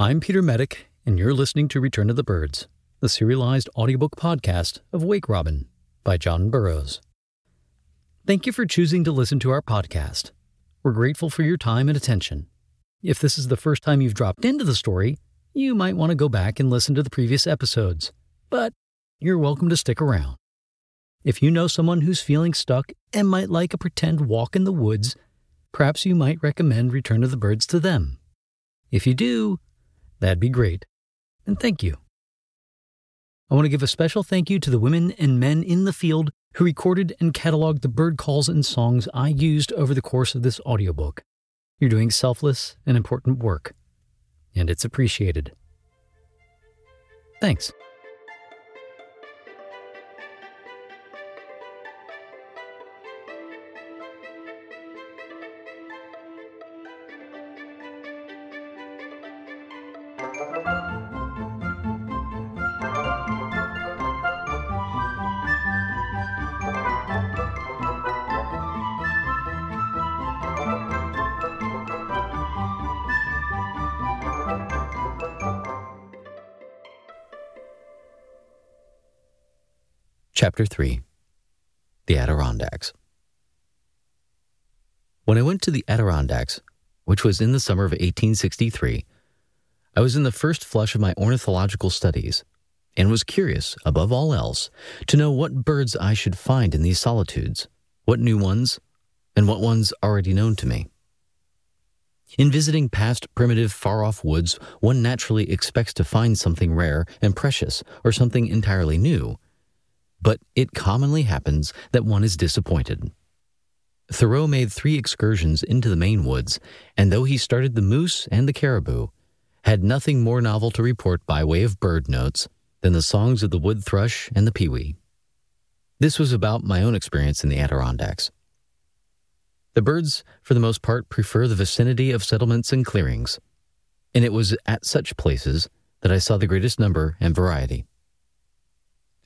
I'm Peter Medic, and you're listening to Return of the Birds, the serialized audiobook podcast of Wake Robin by John Burroughs. Thank you for choosing to listen to our podcast. We're grateful for your time and attention. If this is the first time you've dropped into the story, you might want to go back and listen to the previous episodes, but you're welcome to stick around. If you know someone who's feeling stuck and might like a pretend walk in the woods, perhaps you might recommend Return of the Birds to them. If you do, that'd be great. And thank you. I want to give a special thank you to the women and men in the field who recorded and cataloged the bird calls and songs I used over the course of this audiobook. You're doing selfless and important work, and it's appreciated. Thanks. Chapter 3 The Adirondacks. When I went to the Adirondacks, which was in the summer of 1863, I was in the first flush of my ornithological studies and was curious, above all else, to know what birds I should find in these solitudes, what new ones, and what ones already known to me. In visiting past primitive, far off woods, one naturally expects to find something rare and precious or something entirely new but it commonly happens that one is disappointed. Thoreau made three excursions into the Maine woods, and though he started the moose and the caribou, had nothing more novel to report by way of bird notes than the songs of the wood thrush and the pewee. This was about my own experience in the Adirondacks. The birds, for the most part, prefer the vicinity of settlements and clearings, and it was at such places that I saw the greatest number and variety.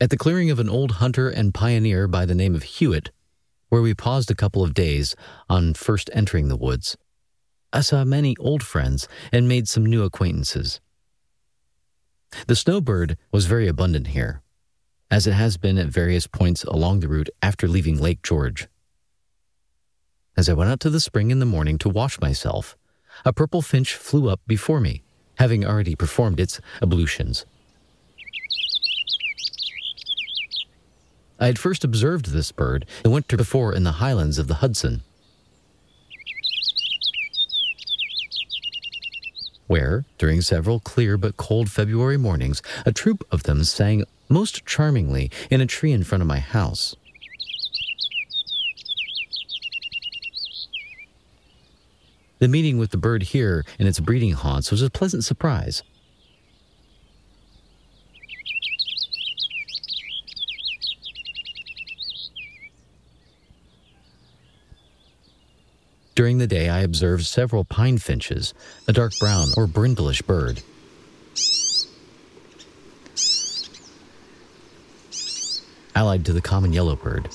At the clearing of an old hunter and pioneer by the name of Hewitt, where we paused a couple of days on first entering the woods, I saw many old friends and made some new acquaintances. The snowbird was very abundant here, as it has been at various points along the route after leaving Lake George. As I went out to the spring in the morning to wash myself, a purple finch flew up before me, having already performed its ablutions. I had first observed this bird the winter before in the highlands of the Hudson, where, during several clear but cold February mornings, a troop of them sang most charmingly in a tree in front of my house. The meeting with the bird here in its breeding haunts was a pleasant surprise. During the day, I observed several pine finches, a dark brown or brindleish bird. Allied to the common yellowbird,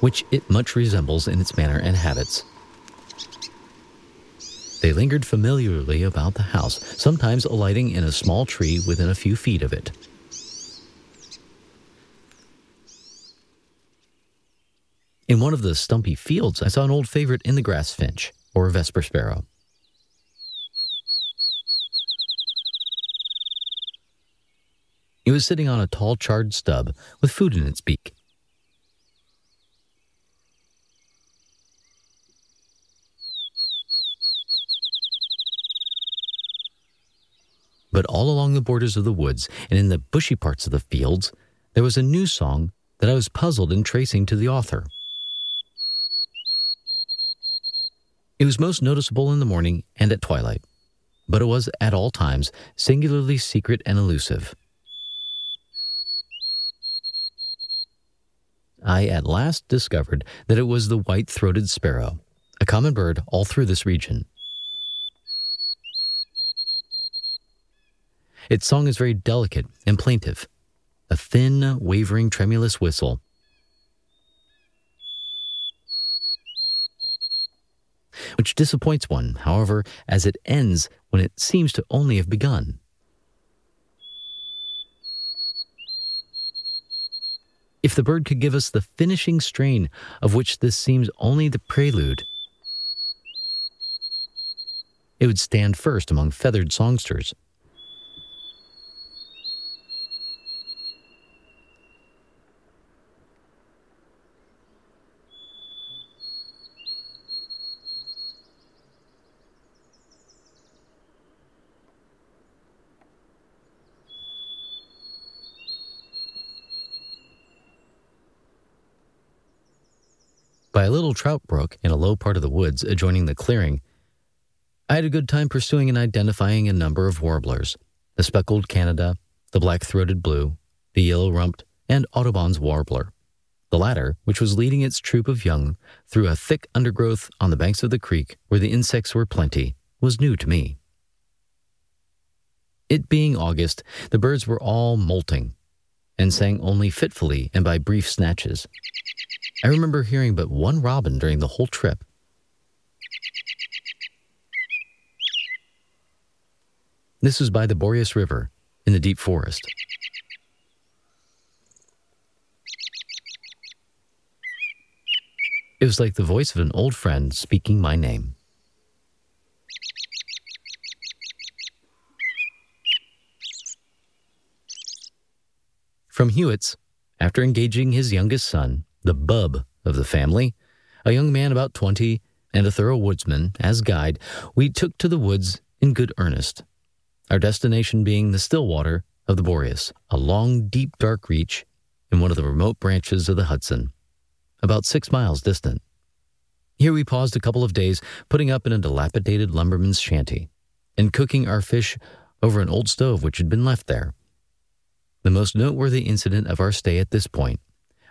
which it much resembles in its manner and habits. They lingered familiarly about the house, sometimes alighting in a small tree within a few feet of it. In one of the stumpy fields, I saw an old favorite in the grass finch, or a vesper sparrow. It was sitting on a tall charred stub with food in its beak. But all along the borders of the woods and in the bushy parts of the fields, there was a new song that I was puzzled in tracing to the author. It was most noticeable in the morning and at twilight, but it was at all times singularly secret and elusive. I at last discovered that it was the white throated sparrow, a common bird all through this region. Its song is very delicate and plaintive, a thin, wavering, tremulous whistle which disappoints one, however, as it ends when it seems to only have begun. If the bird could give us the finishing strain of which this seems only the prelude, it would stand first among feathered songsters. Trout brook in a low part of the woods adjoining the clearing, I had a good time pursuing and identifying a number of warblers the speckled Canada, the black throated blue, the yellow rumped, and Audubon's warbler. The latter, which was leading its troop of young through a thick undergrowth on the banks of the creek where the insects were plenty, was new to me. It being August, the birds were all molting and sang only fitfully and by brief snatches. I remember hearing but one robin during the whole trip. This was by the Boreas River in the deep forest. It was like the voice of an old friend speaking my name. From Hewitt's, after engaging his youngest son, the bub of the family, a young man about 20 and a thorough woodsman, as guide, we took to the woods in good earnest. Our destination being the still water of the Boreas, a long, deep, dark reach in one of the remote branches of the Hudson, about six miles distant. Here we paused a couple of days, putting up in a dilapidated lumberman's shanty and cooking our fish over an old stove which had been left there. The most noteworthy incident of our stay at this point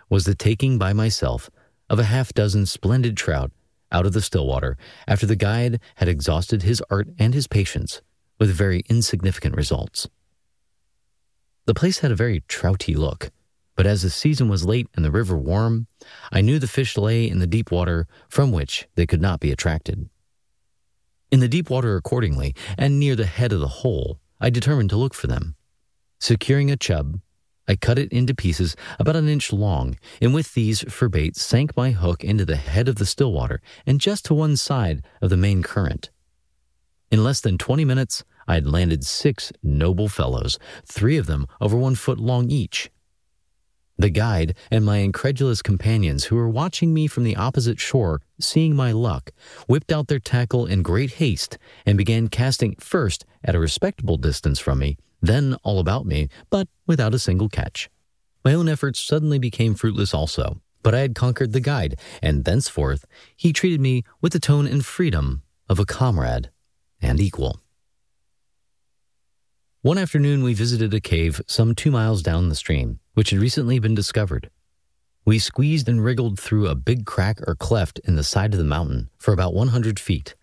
was the taking by myself of a half dozen splendid trout out of the Stillwater after the guide had exhausted his art and his patience with very insignificant results. The place had a very trouty look, but as the season was late and the river warm, I knew the fish lay in the deep water from which they could not be attracted. In the deep water, accordingly, and near the head of the hole, I determined to look for them. Securing a chub, I cut it into pieces about an inch long, and with these for bait sank my hook into the head of the Stillwater and just to one side of the main current. In less than 20 minutes, I had landed six noble fellows, three of them over one foot long each. The guide and my incredulous companions, who were watching me from the opposite shore, seeing my luck, whipped out their tackle in great haste and began casting first at a respectable distance from me, then all about me, but without a single catch. My own efforts suddenly became fruitless also, but I had conquered the guide, and thenceforth he treated me with the tone and freedom of a comrade and equal. One afternoon, we visited a cave some two miles down the stream, which had recently been discovered. We squeezed and wriggled through a big crack or cleft in the side of the mountain for about 100 feet.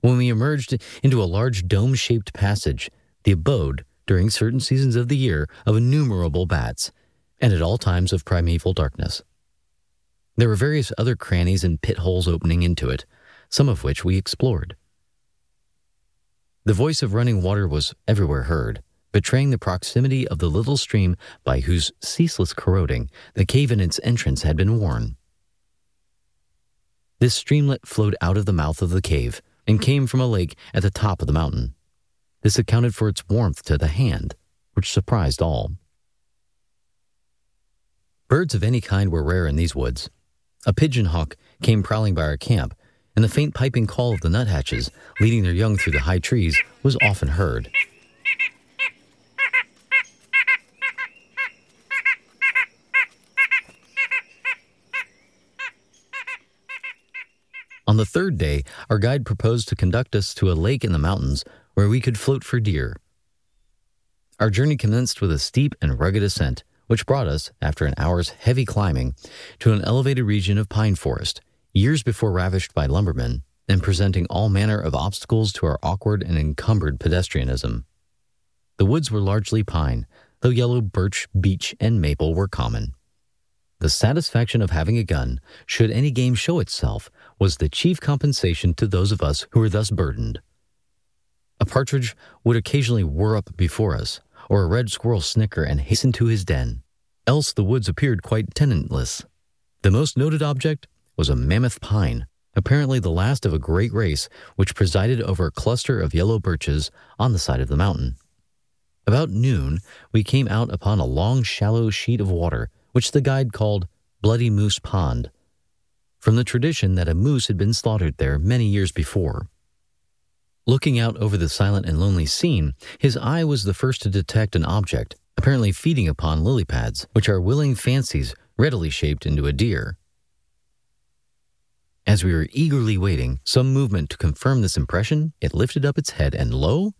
When we emerged into a large dome shaped passage, the abode, during certain seasons of the year, of innumerable bats, and at all times of primeval darkness. There were various other crannies and pit holes opening into it, some of which we explored. The voice of running water was everywhere heard, betraying the proximity of the little stream by whose ceaseless corroding the cave and its entrance had been worn. This streamlet flowed out of the mouth of the cave and came from a lake at the top of the mountain. This accounted for its warmth to the hand, which surprised all. Birds of any kind were rare in these woods. A pigeon hawk came prowling by our camp, and the faint piping call of the nuthatches, leading their young through the high trees, was often heard. On the third day, our guide proposed to conduct us to a lake in the mountains where we could float for deer. Our journey commenced with a steep and rugged ascent, which brought us, after an hour's heavy climbing, to an elevated region of pine forest, years before ravished by lumbermen, and presenting all manner of obstacles to our awkward and encumbered pedestrianism. The woods were largely pine, though yellow birch, beech, and maple were common. the satisfaction of having a gun, should any game show itself, was the chief compensation to those of us who were thus burdened. A partridge would occasionally whir up before us, or a red squirrel snicker and hasten to his den. Else the woods appeared quite tenantless. The most noted object was a mammoth pine, apparently the last of a great race which presided over a cluster of yellow birches on the side of the mountain. About noon, we came out upon a long, shallow sheet of water, which the guide called Bloody Moose Pond, from the tradition that a moose had been slaughtered there many years before. Looking out over the silent and lonely scene, his eye was the first to detect an object, apparently feeding upon lily pads, which are willing fancies readily shaped into a deer. As we were eagerly waiting some movement to confirm this impression, it lifted up its head, and lo,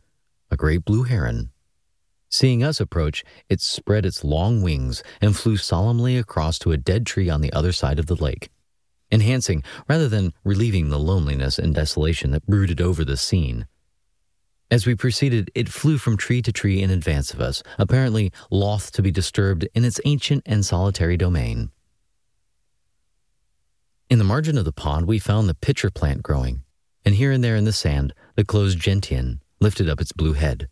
a great blue heron. Seeing us approach, it spread its long wings and flew solemnly across to a dead tree on the other side of the lake, enhancing rather than relieving the loneliness and desolation that brooded over the scene. As we proceeded, it flew from tree to tree in advance of us, apparently loth to be disturbed in its ancient and solitary domain. In the margin of the pond, we found the pitcher plant growing, and here and there in the sand, the closed gentian lifted up its blue head.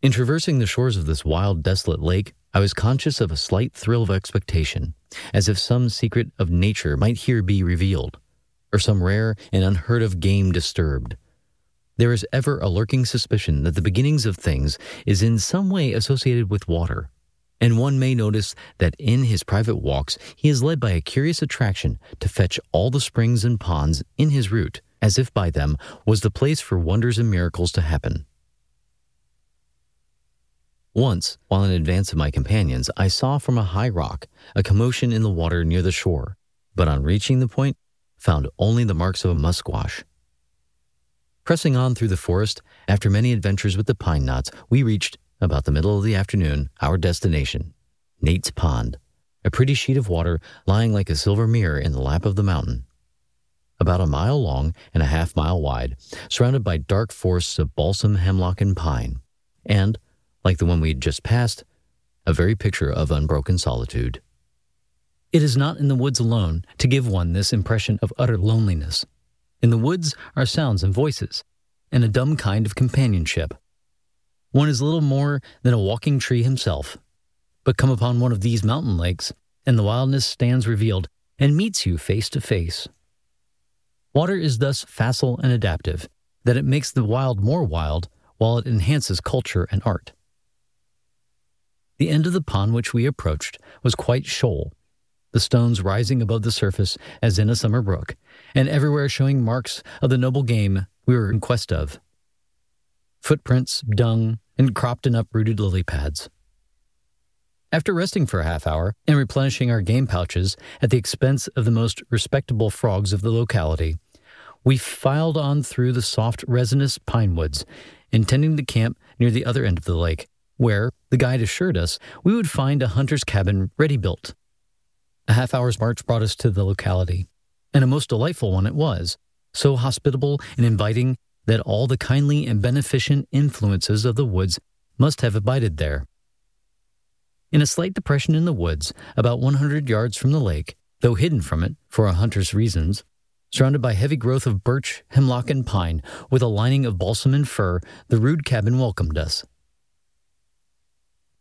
In traversing the shores of this wild, desolate lake, I was conscious of a slight thrill of expectation, as if some secret of nature might here be revealed, or some rare and unheard of game disturbed. There is ever a lurking suspicion that the beginnings of things is in some way associated with water, and one may notice that in his private walks he is led by a curious attraction to fetch all the springs and ponds in his route, as if by them was the place for wonders and miracles to happen. Once, while in advance of my companions, I saw from a high rock a commotion in the water near the shore, but on reaching the point, found only the marks of a musquash. Pressing on through the forest, after many adventures with the pine knots, we reached, about the middle of the afternoon, our destination, Nate's Pond, a pretty sheet of water lying like a silver mirror in the lap of the mountain. About a mile long and a half mile wide, surrounded by dark forests of balsam, hemlock, and pine, and like the one we had just passed, a very picture of unbroken solitude. It is not in the woods alone to give one this impression of utter loneliness. In the woods are sounds and voices, and a dumb kind of companionship. One is little more than a walking tree himself. But come upon one of these mountain lakes, and the wildness stands revealed and meets you face to face. Water is thus facile and adaptive, that it makes the wild more wild while it enhances culture and art. The end of the pond which we approached was quite shoal, the stones rising above the surface as in a summer brook, and everywhere showing marks of the noble game we were in quest of footprints, dung, and cropped and uprooted lily pads. After resting for a half hour and replenishing our game pouches at the expense of the most respectable frogs of the locality, we filed on through the soft, resinous pine woods, intending to camp near the other end of the lake, where, the guide assured us, we would find a hunter's cabin ready built. A half hour's march brought us to the locality, and a most delightful one it was, so hospitable and inviting that all the kindly and beneficent influences of the woods must have abided there. In a slight depression in the woods, about 100 yards from the lake, though hidden from it for a hunter's reasons, surrounded by heavy growth of birch, hemlock, and pine, with a lining of balsam and fir, the rude cabin welcomed us.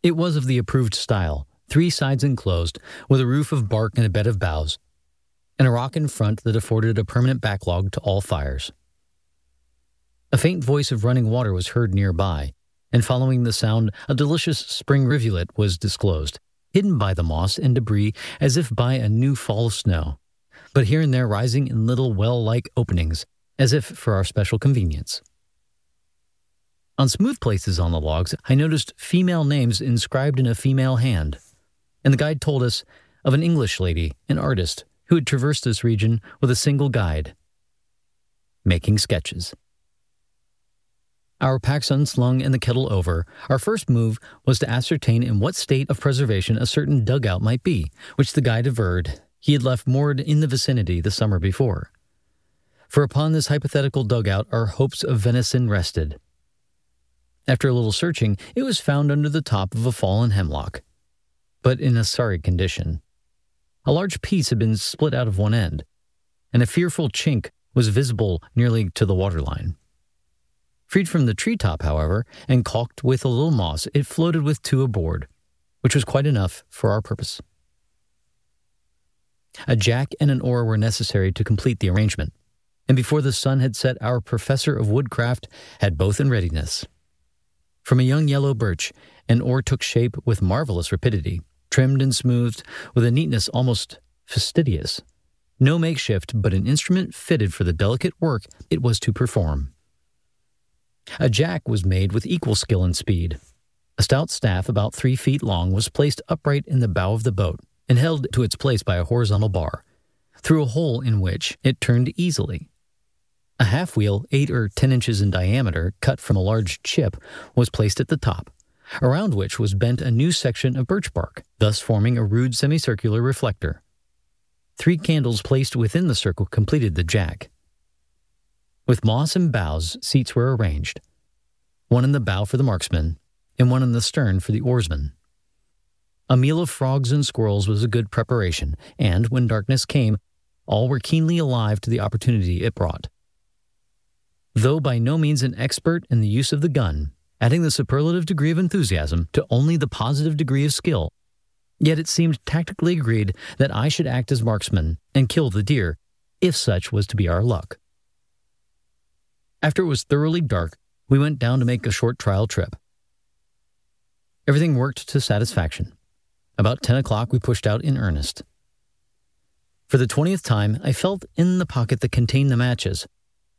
It was of the approved style, three sides enclosed, with a roof of bark and a bed of boughs, and a rock in front that afforded a permanent backlog to all fires. A faint voice of running water was heard nearby, and following the sound, a delicious spring rivulet was disclosed, hidden by the moss and debris as if by a new fall of snow, but here and there rising in little well like openings, as if for our special convenience. On smooth places on the logs, I noticed female names inscribed in a female hand. And the guide told us of an English lady, an artist, who had traversed this region with a single guide, making sketches. Our packs unslung and the kettle over, our first move was to ascertain in what state of preservation a certain dugout might be, which the guide averred he had left moored in the vicinity the summer before. For upon this hypothetical dugout our hopes of venison rested. After a little searching, it was found under the top of a fallen hemlock. but in a sorry condition. A large piece had been split out of one end, and a fearful chink was visible nearly to the waterline. Freed from the treetop, however, and caulked with a little moss, it floated with two aboard, which was quite enough for our purpose. A jack and an oar were necessary to complete the arrangement, and before the sun had set, our professor of woodcraft had both in readiness. From a young yellow birch, an oar took shape with marvelous rapidity, trimmed and smoothed with a neatness almost fastidious. No makeshift, but an instrument fitted for the delicate work it was to perform. A jack was made with equal skill and speed. A stout staff about three feet long was placed upright in the bow of the boat and held to its place by a horizontal bar, through a hole in which it turned easily. A half wheel, eight or ten inches in diameter, cut from a large chip, was placed at the top, around which was bent a new section of birch bark, thus forming a rude semicircular reflector. Three candles placed within the circle completed the jack. With moss and boughs, seats were arranged one in the bow for the marksman, and one in the stern for the oarsman. A meal of frogs and squirrels was a good preparation, and when darkness came, all were keenly alive to the opportunity it brought. Though by no means an expert in the use of the gun, adding the superlative degree of enthusiasm to only the positive degree of skill, yet it seemed tactically agreed that I should act as marksman and kill the deer, if such was to be our luck. After it was thoroughly dark, we went down to make a short trial trip. Everything worked to satisfaction. About 10 o'clock, we pushed out in earnest. For the 20th time, I felt in the pocket that contained the matches,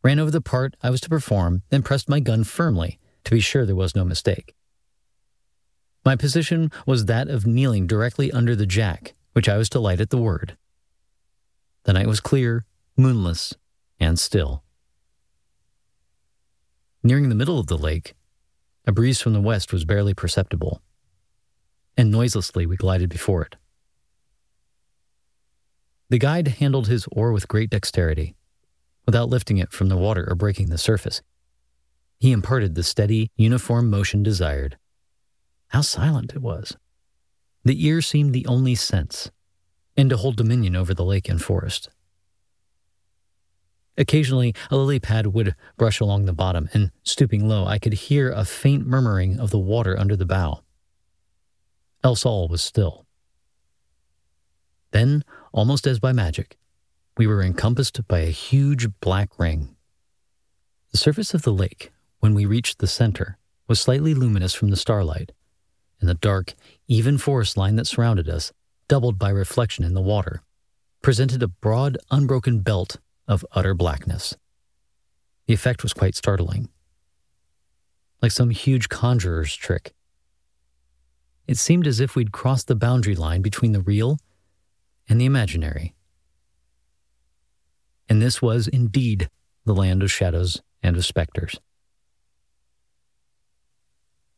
ran over the part I was to perform, then pressed my gun firmly to be sure there was no mistake. My position was that of kneeling directly under the jack, which I was to light at the word. The night was clear, moonless, and still. Nearing the middle of the lake, a breeze from the west was barely perceptible and noiselessly we glided before it. The guide handled his oar with great dexterity, without lifting it from the water or breaking the surface. He imparted the steady, uniform motion desired. How silent it was! The ear seemed the only sense, and to hold dominion over the lake and forest. Occasionally, a lily pad would brush along the bottom, and stooping low, I could hear a faint murmuring of the water under the bow else all was still. Then, almost as by magic, we were encompassed by a huge black ring. The surface of the lake, when we reached the center, was slightly luminous from the starlight, and the dark, even forest line that surrounded us, doubled by reflection in the water, presented a broad, unbroken belt of utter blackness. The effect was quite startling. Like some huge conjurer's trick, it seemed as if we'd crossed the boundary line between the real and the imaginary. And this was indeed the land of shadows and of specters.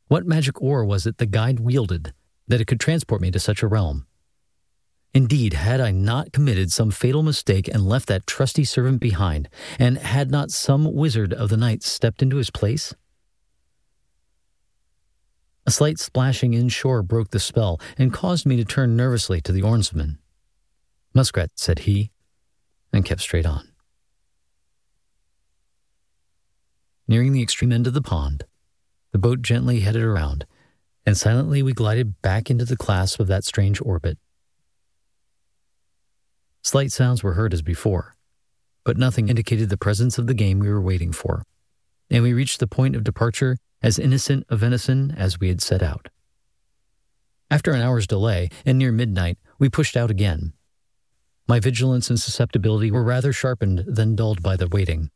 What magic oar was it the guide wielded that it could transport me to such a realm? Indeed, had I not committed some fatal mistake and left that trusty servant behind, and had not some wizard of the night stepped into his place? A slight splashing inshore broke the spell and caused me to turn nervously to the oarsman. Muskrat, said he, and kept straight on. Nearing the extreme end of the pond, the boat gently headed around, and silently we glided back into the clasp of that strange orbit. Slight sounds were heard as before, but nothing indicated the presence of the game we were waiting for, and we reached the point of departure as innocent of venison as we had set out. After an hour's delay, and near midnight, we pushed out again. My vigilance and susceptibility were rather sharpened than dulled by the waiting,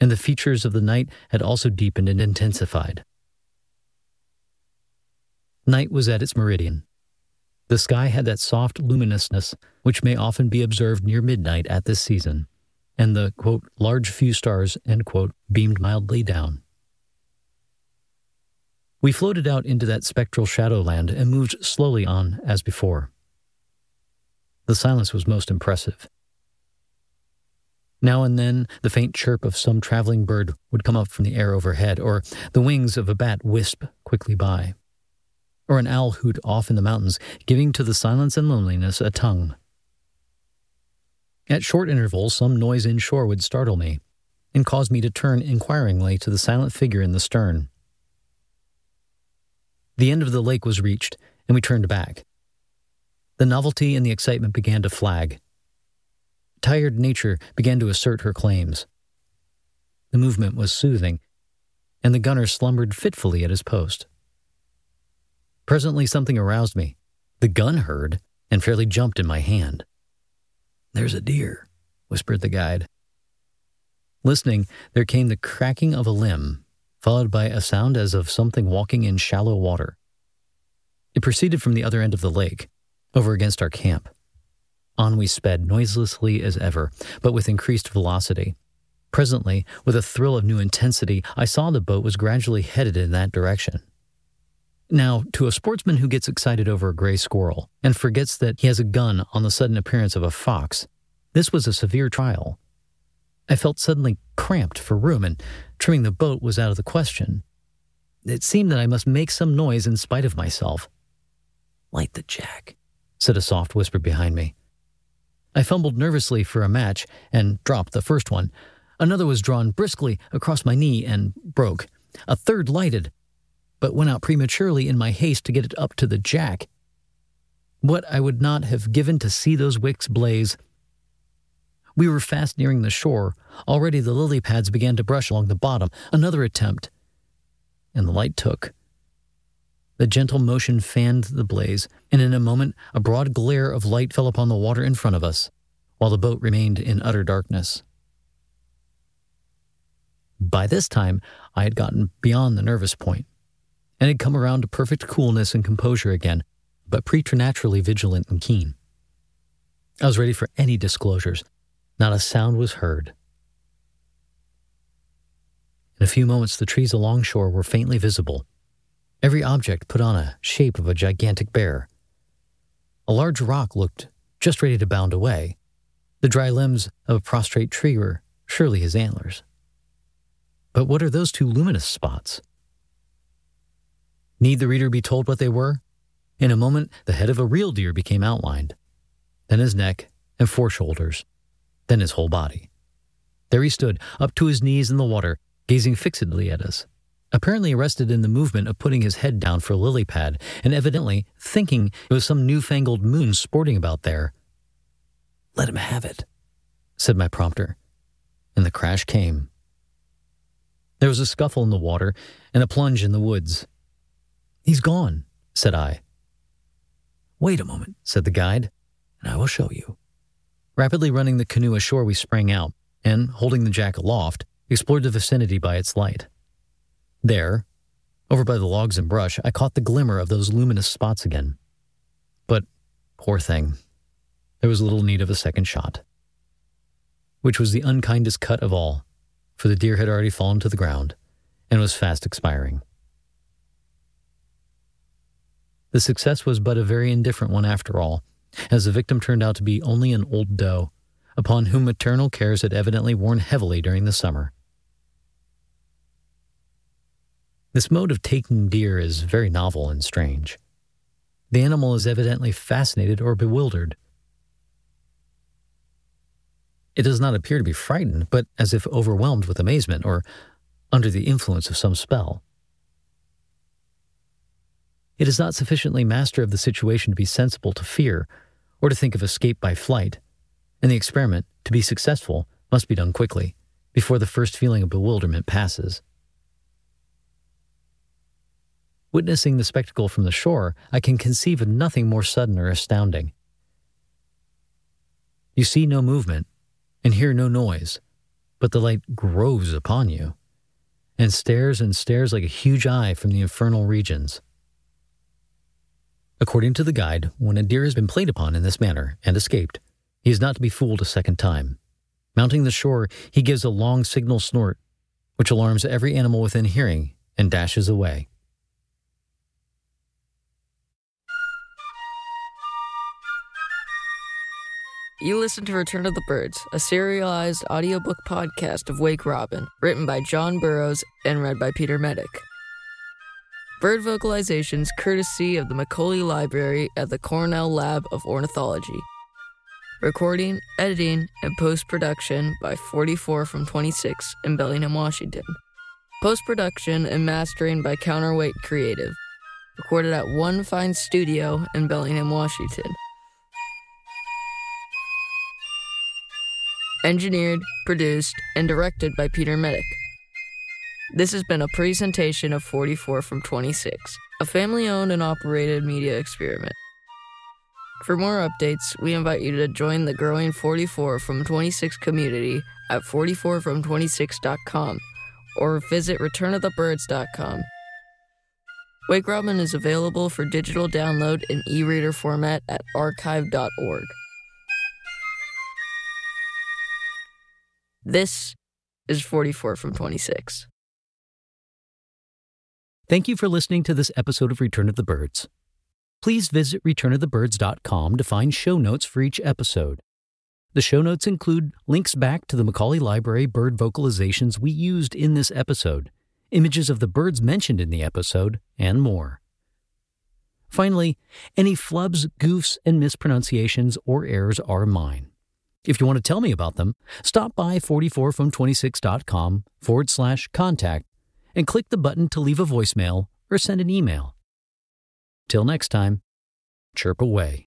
and the features of the night had also deepened and intensified. Night was at its meridian. The sky had that soft luminousness which may often be observed near midnight at this season, and the quote, large few stars quote, beamed mildly down. We floated out into that spectral shadowland and moved slowly on as before. The silence was most impressive. Now and then, the faint chirp of some traveling bird would come up from the air overhead, or the wings of a bat wisp quickly by. or an owl hoot off in the mountains, giving to the silence and loneliness a tongue. At short intervals, some noise inshore would startle me and cause me to turn inquiringly to the silent figure in the stern. The end of the lake was reached, and we turned back. The novelty and the excitement began to flag. Tired nature began to assert her claims. The movement was soothing, and the gunner slumbered fitfully at his post. Presently, something aroused me. The gun heard and fairly jumped in my hand. There's a deer, whispered the guide. Listening, there came the cracking of a limb, followed by a sound as of something walking in shallow water. It proceeded from the other end of the lake, over against our camp. On we sped noiselessly as ever, but with increased velocity. Presently, with a thrill of new intensity, I saw the boat was gradually headed in that direction. Now, to a sportsman who gets excited over a gray squirrel and forgets that he has a gun on the sudden appearance of a fox, this was a severe trial. I felt suddenly cramped for room, and trimming the boat was out of the question. It seemed that I must make some noise in spite of myself. Light the jack, said a soft whisper behind me. I fumbled nervously for a match and dropped the first one. Another was drawn briskly across my knee and broke. A third lighted, but went out prematurely in my haste to get it up to the jack. What I would not have given to see those wicks blaze. We were fast nearing the shore. Already the lily pads began to brush along the bottom. Another attempt. And the light took. The gentle motion fanned the blaze, and in a moment a broad glare of light fell upon the water in front of us, while the boat remained in utter darkness. By this time, I had gotten beyond the nervous point and had come around to perfect coolness and composure again, but preternaturally vigilant and keen. I was ready for any disclosures. Not a sound was heard. In a few moments, the trees along shore were faintly visible. Every object put on a shape of a gigantic bear. A large rock looked just ready to bound away. The dry limbs of a prostrate tree were surely his antlers. But what are those two luminous spots? Need the reader be told what they were? In a moment, the head of a real deer became outlined, then his neck and foreshoulders, then his whole body. There he stood, up to his knees in the water, gazing fixedly at us, apparently arrested in the movement of putting his head down for a lily pad, and evidently thinking it was some newfangled moon sporting about there. Let him have it, said my prompter, and the crash came. There was a scuffle in the water and a plunge in the woods. He's gone, said I. Wait a moment, said the guide, and I will show you. Rapidly running the canoe ashore, we sprang out, and, holding the jack aloft, explored the vicinity by its light. There, over by the logs and brush, I caught the glimmer of those luminous spots again. But, poor thing, there was little need of a second shot. Which was the unkindest cut of all, for the deer had already fallen to the ground and was fast expiring. The success was but a very indifferent one after all, as the victim turned out to be only an old doe, upon whom maternal cares had evidently worn heavily during the summer. This mode of taking deer is very novel and strange. The animal is evidently fascinated or bewildered. It does not appear to be frightened, but as if overwhelmed with amazement or under the influence of some spell. It is not sufficiently master of the situation to be sensible to fear or to think of escape by flight, and the experiment, to be successful, must be done quickly, before the first feeling of bewilderment passes. Witnessing the spectacle from the shore, I can conceive of nothing more sudden or astounding. You see no movement and hear no noise, but the light grows upon you and stares and stares like a huge eye from the infernal regions. According to the guide, when a deer has been played upon in this manner and escaped, he is not to be fooled a second time. Mounting the shore, he gives a long signal snort, which alarms every animal within hearing and dashes away. You listen to Return of the Birds, a serialized audiobook podcast of Wake Robin, written by John Burroughs and read by Peter Medic. Bird vocalizations courtesy of the Macaulay Library at the Cornell Lab of Ornithology. Recording, editing, and post production by 44 from 26 in Bellingham, Washington. Post production and mastering by Counterweight Creative. Recorded at One Fine Studio in Bellingham, Washington. Engineered, produced, and directed by Peter Medic. This has been a presentation of 44 from 26, a family owned and operated media experiment. For more updates, we invite you to join the growing 44 from 26 community at 44from26.com or visit returnofthebirds.com. Wake Robin is available for digital download in e reader format at archive.org. This is 44 from 26. Thank you for listening to this episode of Return of the Birds. Please visit returnofthebirds.com to find show notes for each episode. The show notes include links back to the Macaulay Library bird vocalizations we used in this episode, images of the birds mentioned in the episode, and more. Finally, any flubs, goofs, and mispronunciations or errors are mine. If you want to tell me about them, stop by 44from26.com forward slash contact and click the button to leave a voicemail or send an email. Till next time, chirp away.